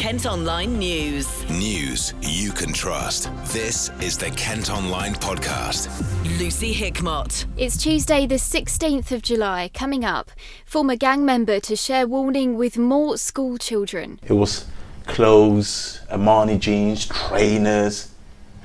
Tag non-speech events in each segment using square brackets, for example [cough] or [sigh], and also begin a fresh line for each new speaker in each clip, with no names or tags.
Kent Online News.
News you can trust. This is the Kent Online Podcast.
Lucy Hickmott.
It's Tuesday, the 16th of July. Coming up, former gang member to share warning with more school children.
It was clothes, Armani jeans, trainers,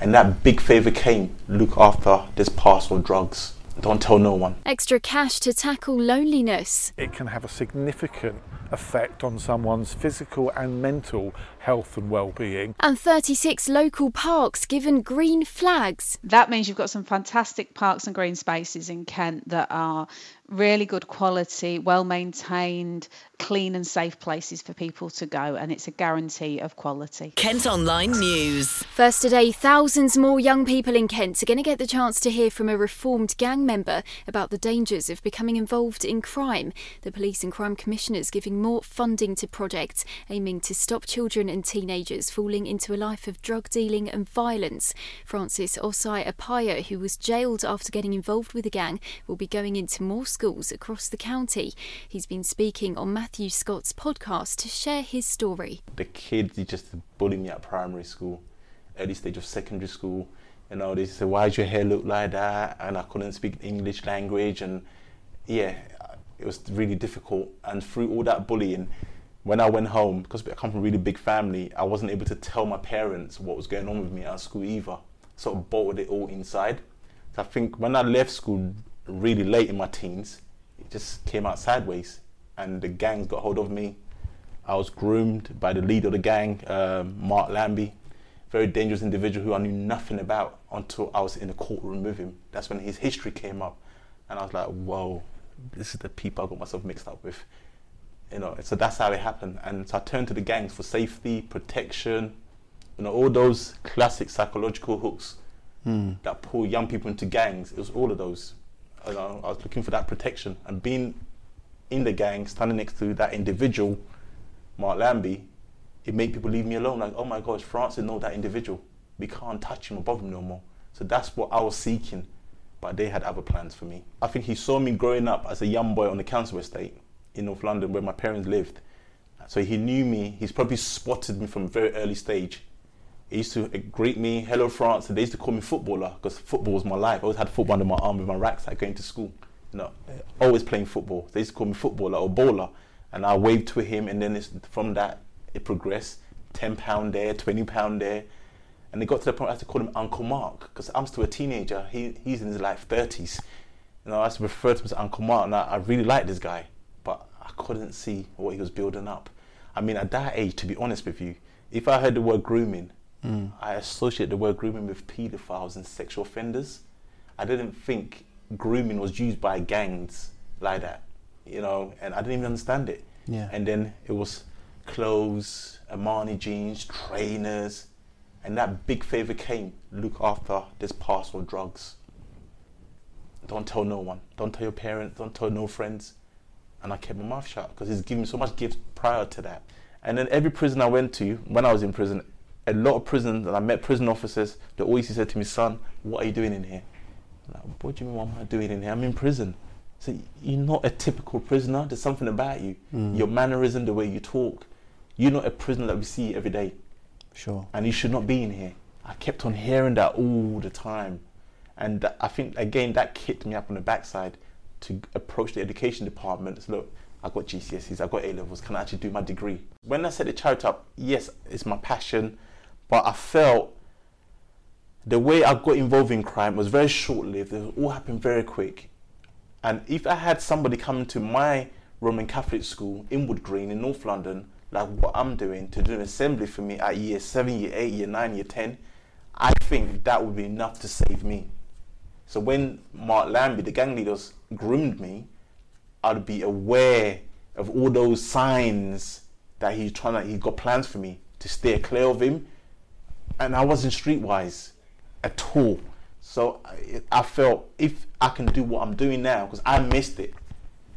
and that big favour came look after this parcel of drugs. Don't tell no one.
Extra cash to tackle loneliness.
it can have a significant effect on someone's physical and mental health and well-being.
And 36 local parks given green flags.
That means you've got some fantastic parks and green spaces in Kent that are really good quality, well maintained, clean and safe places for people to go, and it's a guarantee of quality.
Kent Online News.
First today, thousands more young people in Kent are going to get the chance to hear from a reformed gang member about the dangers of becoming involved in crime. The Police and Crime Commissioners giving more funding to projects aiming to stop children and teenagers falling into a life of drug dealing and violence. Francis Osai Apaya, who was jailed after getting involved with a gang, will be going into more schools across the county. He's been speaking on Matthew Scott's podcast to share his story.
The kids, just bullied me at primary school, early stage of secondary school. You know, they said, why does your hair look like that? And I couldn't speak English language. And yeah, it was really difficult. And through all that bullying, when I went home, because I come from a really big family, I wasn't able to tell my parents what was going on with me at school either. Sort of bottled it all inside. So I think when I left school really late in my teens, it just came out sideways. And the gangs got hold of me. I was groomed by the leader of the gang, um, Mark Lambie, very dangerous individual who I knew nothing about until I was in the courtroom with him. That's when his history came up, and I was like, "Whoa, this is the people I got myself mixed up with." You know, so that's how it happened. And so I turned to the gangs for safety, protection, you know, all those classic psychological hooks that pull young people into gangs. It was all of those. I was looking for that protection, and being in the gang, standing next to that individual, Mark Lambie, it made people leave me alone. Like, oh my gosh, Francis know that individual. We can't touch him bother him no more. So that's what I was seeking. But they had other plans for me. I think he saw me growing up as a young boy on the council estate in North London where my parents lived. So he knew me. He's probably spotted me from a very early stage. He used to greet me, hello France. and They used to call me footballer because football was my life. I always had football under my arm with my rucksack going to school. You know, always playing football. They used to call me footballer or bowler. And I waved to him and then it's, from that it progressed. £10 there, £20 there. And it got to the point I had to call him Uncle Mark because I'm still a teenager. He, he's in his like 30s. You know, I used to refer to him as Uncle Mark and I, I really liked this guy. But I couldn't see what he was building up. I mean, at that age, to be honest with you, if I heard the word grooming, I associate the word grooming with paedophiles and sexual offenders. I didn't think grooming was used by gangs like that, you know, and I didn't even understand it.
Yeah.
And then it was clothes, Armani jeans, trainers, and that big favour came look after this parcel of drugs. Don't tell no one. Don't tell your parents. Don't tell no friends. And I kept my mouth shut because he's given me so much gifts prior to that. And then every prison I went to, when I was in prison, a lot of prisons, and I met prison officers, they always said to me, son, what are you doing in here? I'm like, what do you mean, what am I doing in here? I'm in prison. So you're not a typical prisoner. There's something about you. Hmm. Your mannerism, the way you talk. You're not a prisoner that we see every day.
Sure.
And you should not be in here. I kept on hearing that all the time. And that- I think, again, that kicked me up on the backside to approach the education department. So, look, I got GCSEs, I got A levels, can I actually do my degree? When I set the charity up, yes, it's my passion, but I felt the way I got involved in crime was very short lived. It all happened very quick. And if I had somebody coming to my Roman Catholic school in Wood Green in North London, like what I'm doing, to do an assembly for me at year seven, year eight, year nine, year ten, I think that would be enough to save me. So when Mark Lambie, the gang leaders, groomed me, I'd be aware of all those signs that he's trying to, he got plans for me to steer clear of him. And I wasn't streetwise at all. So I, felt if I can do what I'm doing now, because I missed it,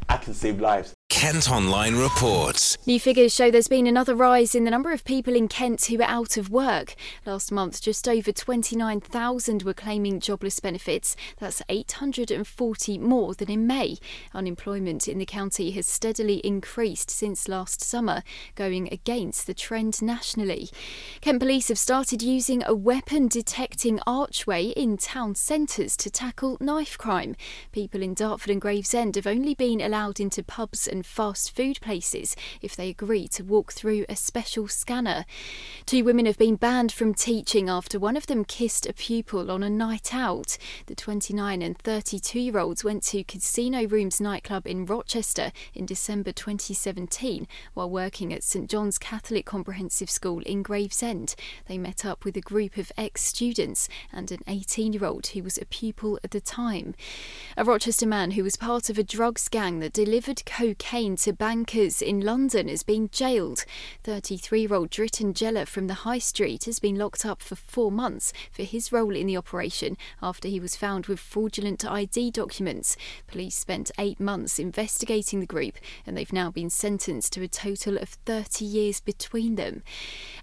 I can save lives.
Kent Online reports.
New figures show there's been another rise in the number of people in Kent who are out of work. Last month, just over 29,000 were claiming jobless benefits. That's 840 more than in May. Unemployment in the county has steadily increased since last summer, going against the trend nationally. Kent Police have started using a weapon detecting archway in town centres to tackle knife crime. People in Dartford and Gravesend have only been allowed into pubs and fast food places if they agree to walk through a special scanner. Two women have been banned from teaching after one of them kissed a pupil on a night out. The 29 and 32 year olds went to Casino Rooms nightclub in Rochester in December 2017 while working at St John's Catholic Comprehensive School in Gravesend. They met up with a group of ex students and an 18 year old who was a pupil at the time. A Rochester man who was part of a drugs gang that delivered cocaine to bankers in London has been jailed. 33 year old Dritten Jeller from the High Street has been locked up for four months for his role in the operation after he was found with fraudulent ID documents. Police spent eight months investigating the group and they've now been sentenced to a total of 30 years between them.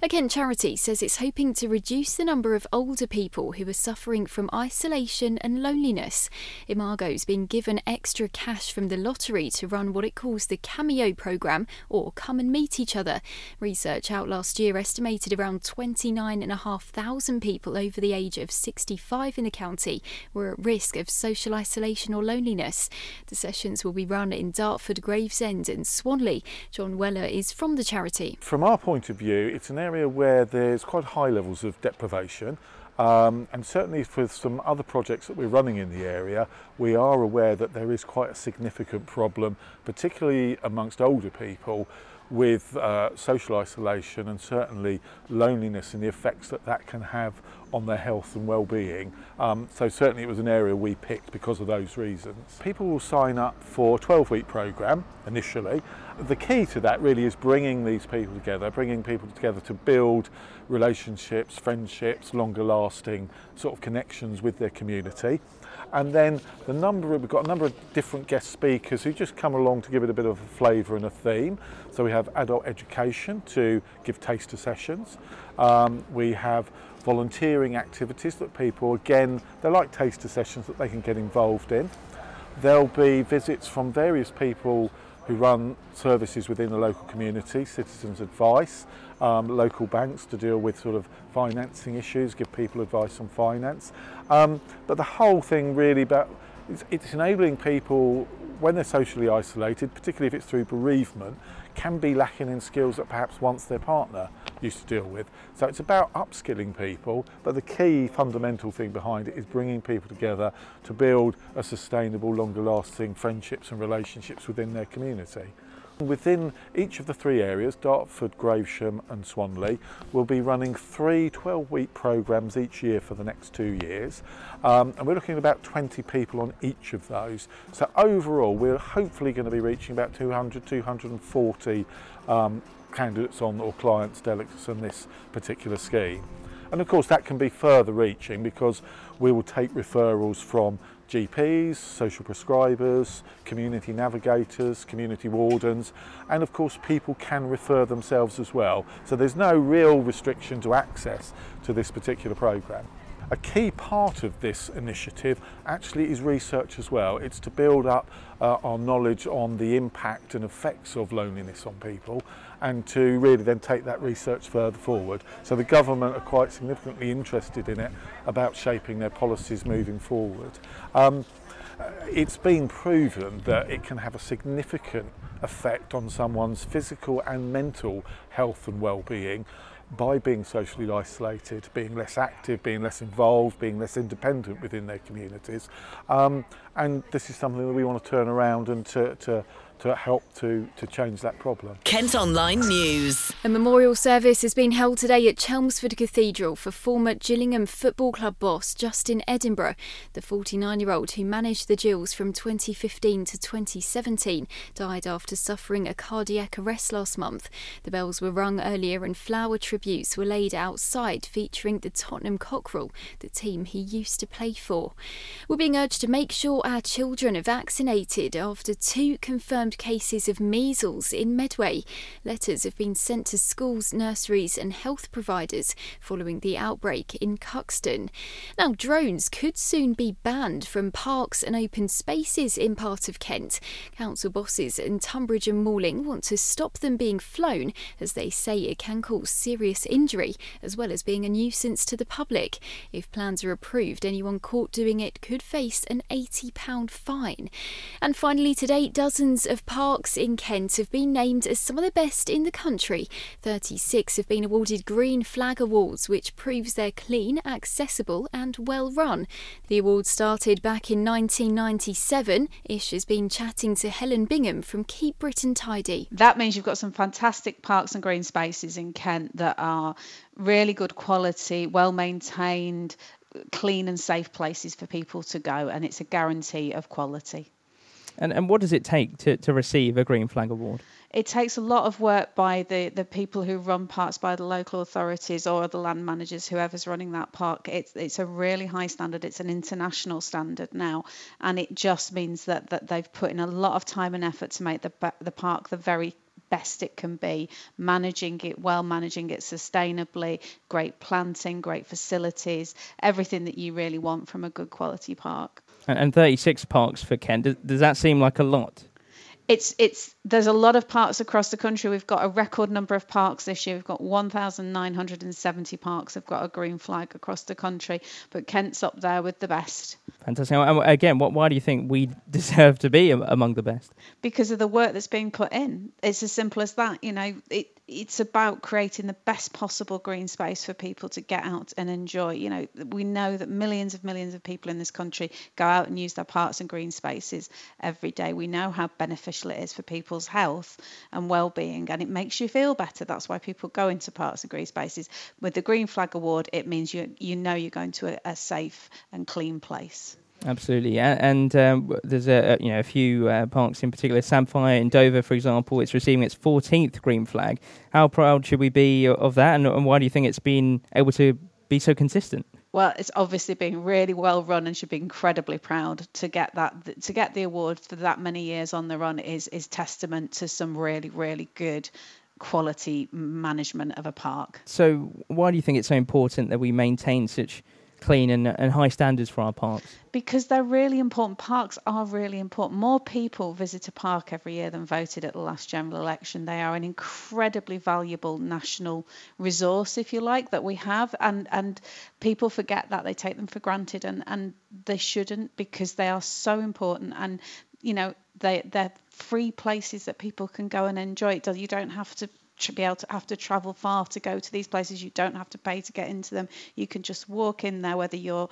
A Kent charity says it's hoping to reduce the number of older people who are suffering from isolation and loneliness. Imago's been given extra cash from the lottery to run what it calls the Cameo programme or Come and Meet Each Other. Research out last year estimated around 29,500 people over the age of 65 in the county were at risk of social isolation or loneliness. The sessions will be run in Dartford, Gravesend, and Swanley. John Weller is from the charity.
From our point of view, it's an area where there's quite high levels of deprivation. Um, and certainly for some other projects that we're running in the area, we are aware that there is quite a significant problem, particularly amongst older people, with uh, social isolation and certainly loneliness and the effects that that can have on their health and well-being. Um, so certainly it was an area we picked because of those reasons. People will sign up for a 12-week program initially. The key to that really is bringing these people together, bringing people together to build relationships, friendships, longer lasting sort of connections with their community. And then the number we've got a number of different guest speakers who just come along to give it a bit of a flavour and a theme. So we have adult education to give taster sessions. Um, we have volunteering activities that people, again, they're like taster sessions that they can get involved in. There'll be visits from various people who run services within the local community, citizens advice, um, local banks to deal with sort of financing issues, give people advice on finance. Um, but the whole thing really about it's, it's enabling people when they're socially isolated, particularly if it's through bereavement, can be lacking in skills that perhaps once their partner used to deal with. So it's about upskilling people, but the key fundamental thing behind it is bringing people together to build a sustainable, longer lasting friendships and relationships within their community. Within each of the three areas, Dartford, Gravesham and Swanley, we'll be running three 12-week programmes each year for the next two years. Um, and we're looking at about 20 people on each of those. So overall, we're hopefully going to be reaching about 200, 240 um, candidates on or clients, delegates on this particular scheme. And of course that can be further reaching because we will take referrals from GPs, social prescribers, community navigators, community wardens, and of course people can refer themselves as well. So there's no real restriction to access to this particular programme. A key part of this initiative actually is research as well. It's to build up uh, our knowledge on the impact and effects of loneliness on people and to really then take that research further forward. So the government are quite significantly interested in it about shaping their policies moving forward. Um, uh, it's been proven that it can have a significant effect on someone's physical and mental health and well-being by being socially isolated, being less active, being less involved, being less independent within their communities. Um, and this is something that we want to turn around and to, to to help to, to change that problem.
Kent Online News.
A memorial service has been held today at Chelmsford Cathedral for former Gillingham Football Club boss Justin Edinburgh. The 49 year old who managed the Gills from 2015 to 2017 died after suffering a cardiac arrest last month. The bells were rung earlier and flower tributes were laid outside featuring the Tottenham Cockerel, the team he used to play for. We're being urged to make sure our children are vaccinated after two confirmed confirmed cases of measles in Medway. Letters have been sent to schools, nurseries, and health providers following the outbreak in Cuxton. Now, drones could soon be banned from parks and open spaces in part of Kent. Council bosses in Tonbridge and Malling want to stop them being flown as they say it can cause serious injury as well as being a nuisance to the public. If plans are approved, anyone caught doing it could face an £80 fine. And finally, today, dozens of parks in Kent have been named as some of the best in the country. 36 have been awarded Green Flag Awards, which proves they're clean, accessible, and well run. The award started back in 1997. Ish has been chatting to Helen Bingham from Keep Britain Tidy.
That means you've got some fantastic parks and green spaces in Kent that are really good quality, well maintained, clean and safe places for people to go, and it's a guarantee of quality.
And, and what does it take to, to receive a Green Flag Award?
It takes a lot of work by the, the people who run parks, by the local authorities or the land managers, whoever's running that park. It's, it's a really high standard. It's an international standard now. And it just means that, that they've put in a lot of time and effort to make the, the park the very best it can be, managing it well, managing it sustainably, great planting, great facilities, everything that you really want from a good quality park.
And, 36 parks for Kent, does, does that seem like a lot?
it's it's there's a lot of parks across the country. We've got a record number of parks this year. We've got 1,970 parks have got a green flag across the country, but Kent's up there with the best.
Fantastic. And again, what, why do you think we [laughs] deserve to be among the best?
Because of the work that's being put in. It's as simple as that. You know, it, it's about creating the best possible green space for people to get out and enjoy. You know, we know that millions of millions of people in this country go out and use their parks and green spaces every day. We know how beneficial it is for people's health and well-being, and it makes you feel better. That's why people go into parks and green spaces. With the Green Flag Award, it means you you know you're going to a, a safe and clean place.
Absolutely, and um, there's a you know a few uh, parks in particular, Samphire in Dover, for example, it's receiving its 14th green flag. How proud should we be of that, and, and why do you think it's been able to be so consistent?
Well, it's obviously been really well run and should be incredibly proud to get that to get the award for that many years on the run is is testament to some really really good quality management of a park.
So, why do you think it's so important that we maintain such clean and, and high standards for our parks?
Because they're really important. Parks are really important. More people visit a park every year than voted at the last general election. They are an incredibly valuable national resource, if you like, that we have. And, and people forget that. They take them for granted, and, and they shouldn't because they are so important. And, you know, they, they're free places that people can go and enjoy. You don't have to to be able to have to travel far to go to these places. You don't have to pay to get into them. You can just walk in there, whether you're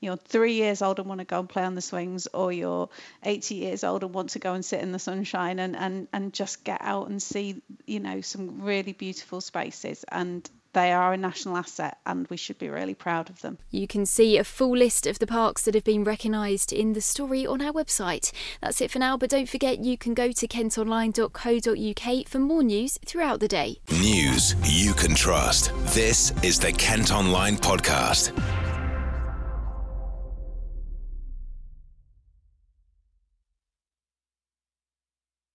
you're three years old and want to go and play on the swings, or you're 80 years old and want to go and sit in the sunshine and and and just get out and see you know some really beautiful spaces. And they are a national asset and we should be really proud of them.
You can see a full list of the parks that have been recognised in the story on our website. That's it for now, but don't forget you can go to kentonline.co.uk for more news throughout the day.
News you can trust. This is the Kent Online Podcast.